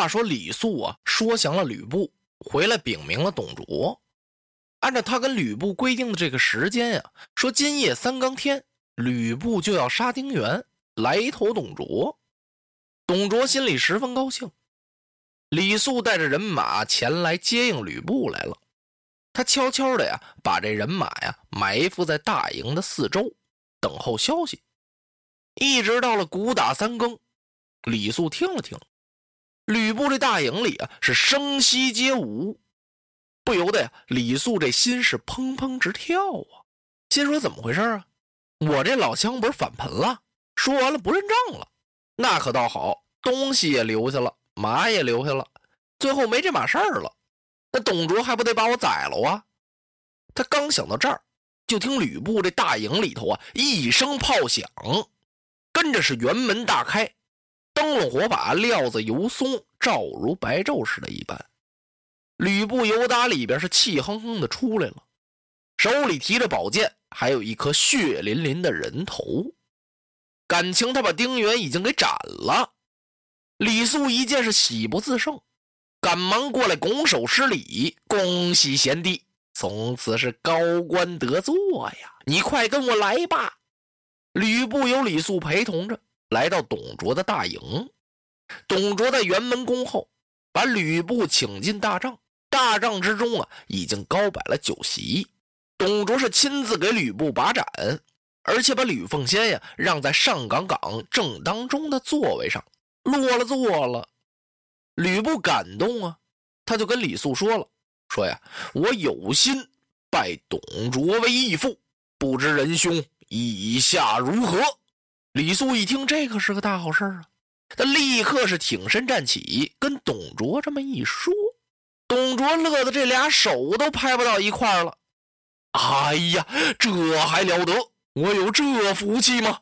话说李肃啊，说降了吕布，回来禀明了董卓。按照他跟吕布规定的这个时间呀，说今夜三更天，吕布就要杀丁原，来投董卓。董卓心里十分高兴。李肃带着人马前来接应吕布来了。他悄悄的呀，把这人马呀埋伏在大营的四周，等候消息。一直到了鼓打三更，李肃听了听。吕布这大营里啊，是声息皆无，不由得呀，李肃这心是砰砰直跳啊！心说怎么回事啊？我这老乡不是反盆了？说完了不认账了？那可倒好，东西也留下了，马也留下了，最后没这码事儿了。那董卓还不得把我宰了啊？他刚想到这儿，就听吕布这大营里头啊一声炮响，跟着是辕门大开。灯笼火把，料子油松，照如白昼似的一般。吕布由打里边是气哼哼的出来了，手里提着宝剑，还有一颗血淋淋的人头。感情他把丁原已经给斩了。李肃一见是喜不自胜，赶忙过来拱手施礼：“恭喜贤弟，从此是高官得坐呀！你快跟我来吧。”吕布有李肃陪同着。来到董卓的大营，董卓在辕门宫后，把吕布请进大帐。大帐之中啊，已经高摆了酒席。董卓是亲自给吕布把盏，而且把吕奉先呀让在上岗岗正当中的座位上落了座了。吕布感动啊，他就跟李肃说了：“说呀，我有心拜董卓为义父，不知仁兄意下如何？”李肃一听，这可是个大好事啊！他立刻是挺身站起，跟董卓这么一说，董卓乐得这俩手都拍不到一块儿了。哎呀，这还了得！我有这福气吗？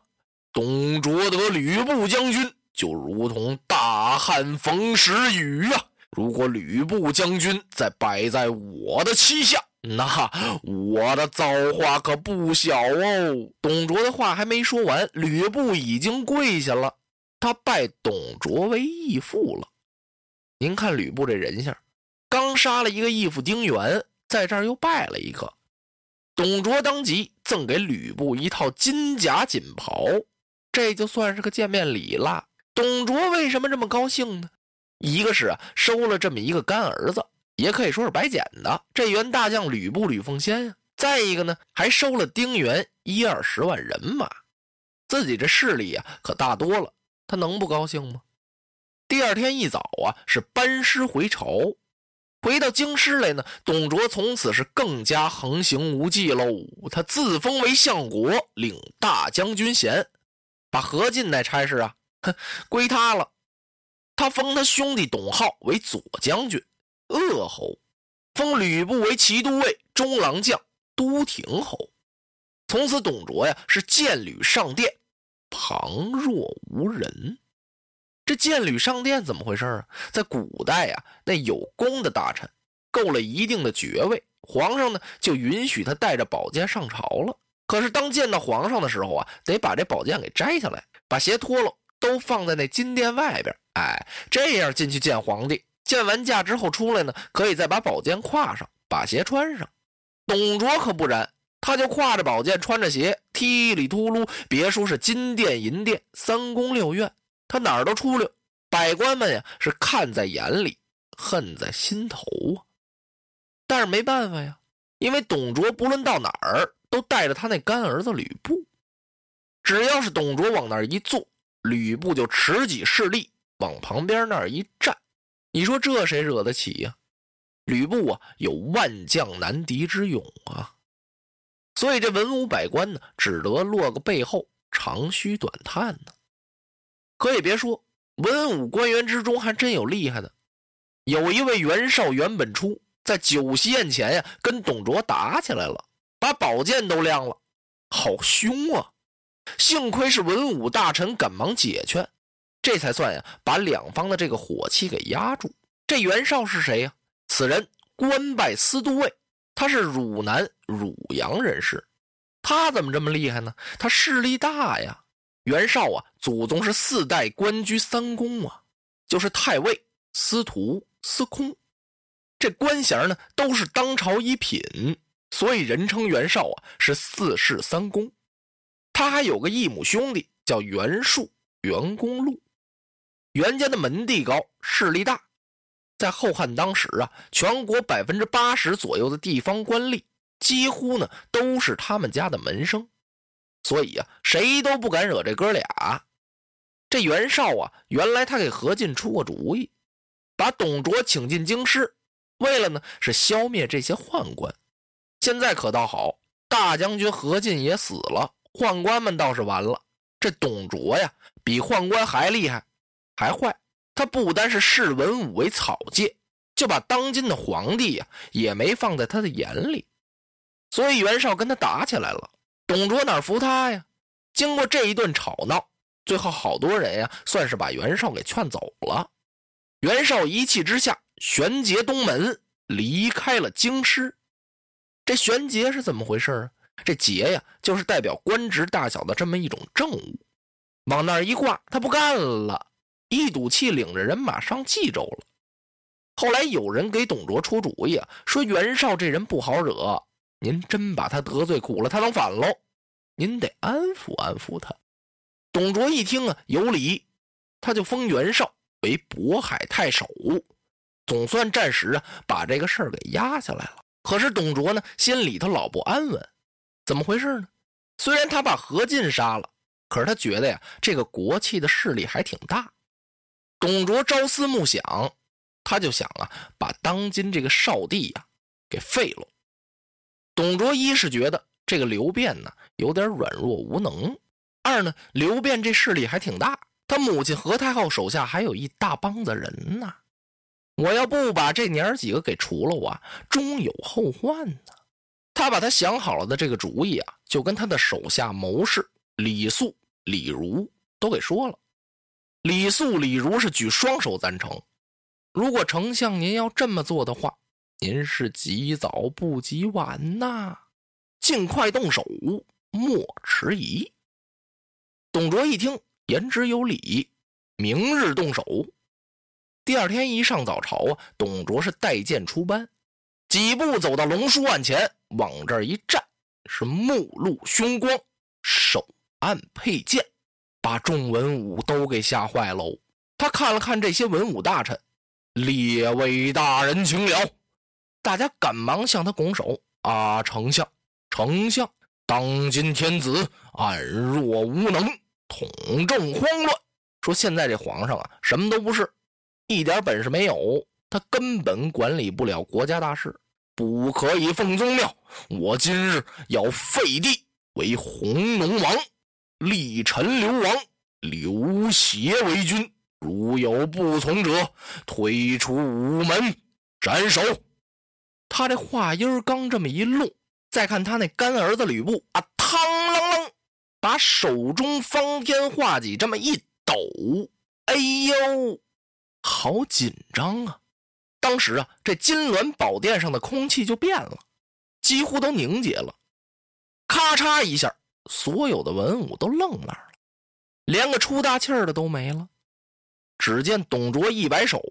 董卓得吕布将军，就如同大旱逢时雨啊！如果吕布将军再摆在我的旗下，那我的造化可不小哦！董卓的话还没说完，吕布已经跪下了，他拜董卓为义父了。您看吕布这人相，刚杀了一个义父丁原，在这儿又拜了一个。董卓当即赠给吕布一套金甲锦袍，这就算是个见面礼了。董卓为什么这么高兴呢？一个是，收了这么一个干儿子。也可以说是白捡的，这员大将吕布、吕奉先呀。再一个呢，还收了丁原一二十万人马，自己这势力呀可大多了，他能不高兴吗？第二天一早啊，是班师回朝，回到京师来呢。董卓从此是更加横行无忌喽，他自封为相国，领大将军衔，把何进那差事啊，哼，归他了。他封他兄弟董浩为左将军。鄂侯封吕布为骑都尉、中郎将、都亭侯。从此，董卓呀是见吕上殿，旁若无人。这见吕上殿怎么回事啊？在古代呀，那有功的大臣够了一定的爵位，皇上呢就允许他带着宝剑上朝了。可是当见到皇上的时候啊，得把这宝剑给摘下来，把鞋脱了，都放在那金殿外边。哎，这样进去见皇帝。见完驾之后出来呢，可以再把宝剑挎上，把鞋穿上。董卓可不然，他就挎着宝剑，穿着鞋，踢里秃噜。别说是金殿银殿、三宫六院，他哪儿都出溜。百官们呀，是看在眼里，恨在心头啊。但是没办法呀，因为董卓不论到哪儿都带着他那干儿子吕布。只要是董卓往那儿一坐，吕布就持戟势力往旁边那儿一站。你说这谁惹得起呀？吕布啊有万将难敌之勇啊，所以这文武百官呢，只得落个背后，长吁短叹呢。可也别说，文武官员之中还真有厉害的，有一位袁绍袁本初在酒席宴前呀，跟董卓打起来了，把宝剑都亮了，好凶啊！幸亏是文武大臣赶忙解劝，这才算呀，把两方的这个火气给压住。这袁绍是谁呀？此人官拜司都尉，他是汝南汝阳人士。他怎么这么厉害呢？他势力大呀！袁绍啊，祖宗是四代官居三公啊，就是太尉、司徒、司空，这官衔呢都是当朝一品，所以人称袁绍啊是四世三公。他还有个异母兄弟叫袁术、袁公路。袁家的门第高，势力大，在后汉当时啊，全国百分之八十左右的地方官吏几乎呢都是他们家的门生。所以啊，谁都不敢惹这哥俩。这袁绍啊，原来他给何进出过主意，把董卓请进京师，为了呢是消灭这些宦官。现在可倒好，大将军何进也死了，宦官们倒是完了。这董卓呀，比宦官还厉害，还坏。他不单是视文武为草芥，就把当今的皇帝呀也没放在他的眼里。所以袁绍跟他打起来了。董卓哪服他呀？经过这一顿吵闹，最后好多人呀，算是把袁绍给劝走了。袁绍一气之下，旋节东门，离开了京师。这旋节是怎么回事啊？这节呀，就是代表官职大小的这么一种政务。往那儿一挂，他不干了，一赌气，领着人马上冀州了。后来有人给董卓出主意啊，说袁绍这人不好惹。您真把他得罪苦了，他能反喽？您得安抚安抚他。董卓一听啊，有理，他就封袁绍为渤海太守，总算暂时啊把这个事儿给压下来了。可是董卓呢，心里头老不安稳，怎么回事呢？虽然他把何进杀了，可是他觉得呀，这个国戚的势力还挺大。董卓朝思暮想，他就想啊，把当今这个少帝呀给废了。董卓一是觉得这个刘辩呢有点软弱无能，二呢刘辩这势力还挺大，他母亲何太后手下还有一大帮子人呢，我要不把这娘几个给除了，我终有后患呢。他把他想好了的这个主意啊，就跟他的手下谋士李肃、李儒都给说了。李肃、李儒是举双手赞成，如果丞相您要这么做的话。您是及早不及晚呐，尽快动手，莫迟疑。董卓一听，言之有理，明日动手。第二天一上早朝啊，董卓是带剑出班，几步走到龙书案前，往这儿一站，是目露凶光，手按佩剑，把众文武都给吓坏喽。他看了看这些文武大臣，列位大人，请了。大家赶忙向他拱手啊！丞相，丞相，当今天子暗弱无能，统政慌乱。说现在这皇上啊，什么都不是，一点本事没有，他根本管理不了国家大事，不可以奉宗庙。我今日要废帝为弘农王，立陈留王刘协为君。如有不从者，推出午门斩首。他这话音刚这么一落，再看他那干儿子吕布啊，嘡啷啷，把手中方天画戟这么一抖，哎呦，好紧张啊！当时啊，这金銮宝殿上的空气就变了，几乎都凝结了。咔嚓一下，所有的文武都愣那儿了，连个出大气儿的都没了。只见董卓一摆手，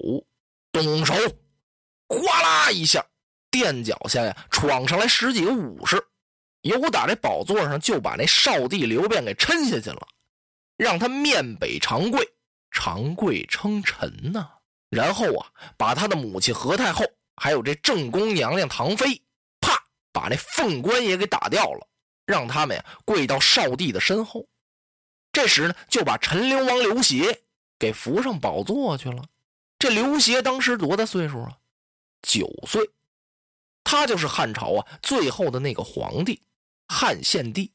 动手，哗啦一下。垫脚下呀，闯上来十几个武士，由打这宝座上就把那少帝刘辩给抻下去了，让他面北长跪，长跪称臣呐。然后啊，把他的母亲何太后，还有这正宫娘娘唐妃，啪，把那凤冠也给打掉了，让他们呀跪到少帝的身后。这时呢，就把陈留王刘协给扶上宝座去了。这刘协当时多大岁数啊？九岁。他就是汉朝啊最后的那个皇帝，汉献帝。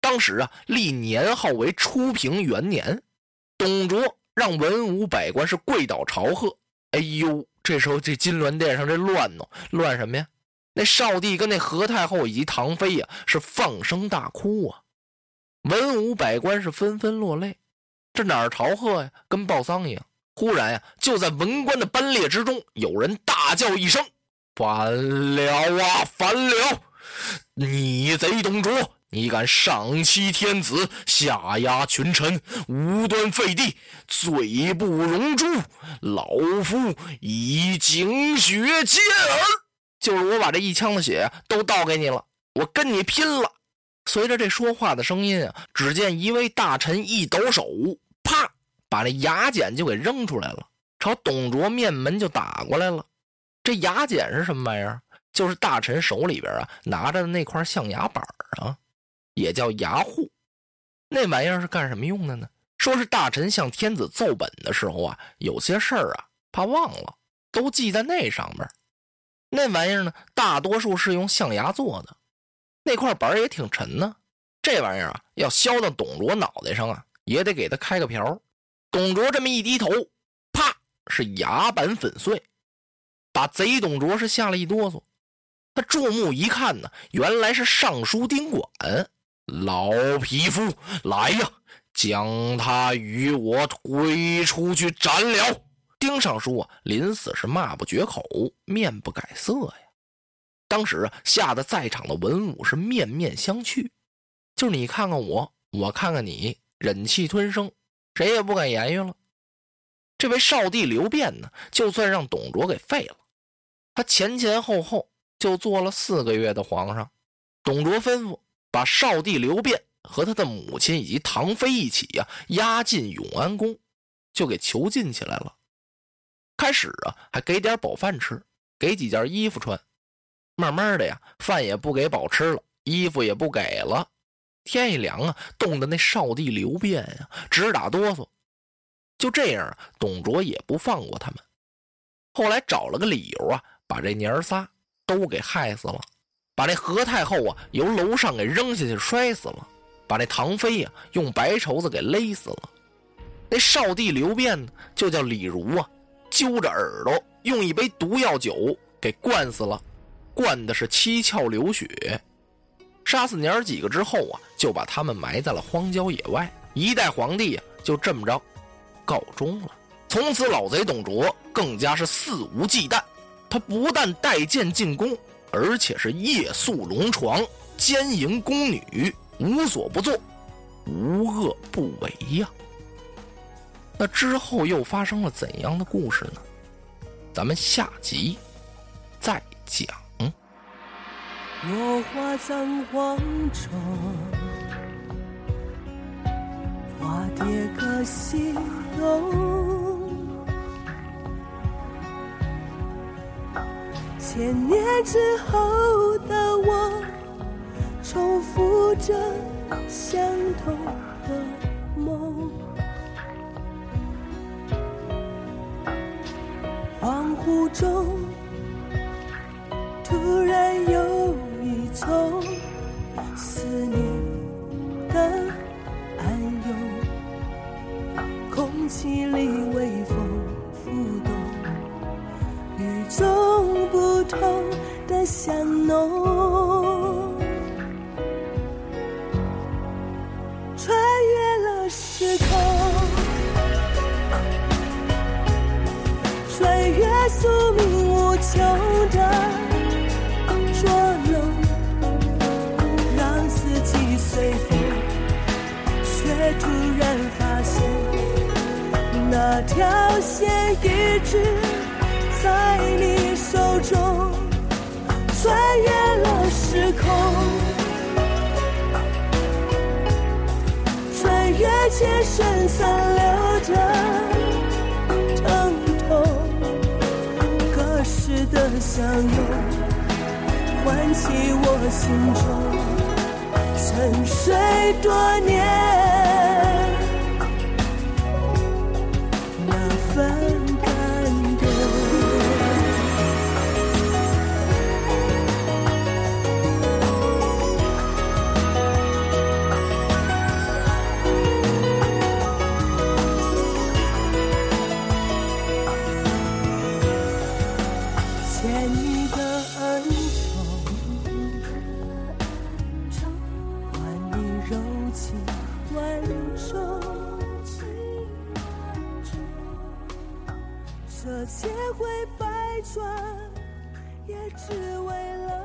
当时啊立年号为初平元年，董卓让文武百官是跪倒朝贺。哎呦，这时候这金銮殿上这乱呢，乱什么呀？那少帝跟那何太后以及唐妃呀是放声大哭啊，文武百官是纷纷落泪。这哪儿朝贺呀？跟报丧一样。忽然呀，就在文官的班列之中，有人大叫一声。反了啊！反了！逆贼董卓，你敢上欺天子，下压群臣，无端废帝，罪不容诛！老夫以警血接耳，就是我把这一腔的血都倒给你了，我跟你拼了！随着这说话的声音啊，只见一位大臣一抖手，啪，把那牙剪就给扔出来了，朝董卓面门就打过来了。这牙剪是什么玩意儿？就是大臣手里边啊拿着的那块象牙板啊，也叫牙护。那玩意儿是干什么用的呢？说是大臣向天子奏本的时候啊，有些事儿啊怕忘了，都记在那上面。那玩意儿呢，大多数是用象牙做的，那块板也挺沉呢。这玩意儿啊，要削到董卓脑袋上啊，也得给他开个瓢。董卓这么一低头，啪，是牙板粉碎。把贼董卓是吓了一哆嗦，他注目一看呢，原来是尚书丁管老匹夫来呀，将他与我推出去斩了。丁尚书啊，临死是骂不绝口，面不改色呀。当时啊，吓得在场的文武是面面相觑，就你看看我，我看看你，忍气吞声，谁也不敢言语了。这位少帝刘辩呢，就算让董卓给废了。他前前后后就做了四个月的皇上，董卓吩咐把少帝刘辩和他的母亲以及唐妃一起呀押进永安宫，就给囚禁起来了。开始啊还给点饱饭吃，给几件衣服穿，慢慢的呀饭也不给饱吃了，衣服也不给了。天一凉啊，冻得那少帝刘辩呀直打哆嗦。就这样啊，董卓也不放过他们。后来找了个理由啊。把这娘仨都给害死了，把这何太后啊由楼上给扔下去摔死了，把那唐妃呀用白绸子给勒死了。那少帝刘辩呢，就叫李儒啊，揪着耳朵用一杯毒药酒给灌死了，灌的是七窍流血。杀死娘儿几个之后啊，就把他们埋在了荒郊野外。一代皇帝呀就这么着告终了。从此老贼董卓更加是肆无忌惮。他不但带剑进宫，而且是夜宿龙床，奸淫宫女，无所不作，无恶不为呀。那之后又发生了怎样的故事呢？咱们下集再讲。落花葬黄冢，花蝶各西东。千年之后的我，重复着相同的梦。雾中，突然有一种思念的暗涌，空气里微风浮动，与众。不同的香浓，条线一直。在你手中，穿越了时空，穿越千生残留的疼痛，隔世的相拥，唤起我心中沉睡多年。万种，这千回百转，也只为了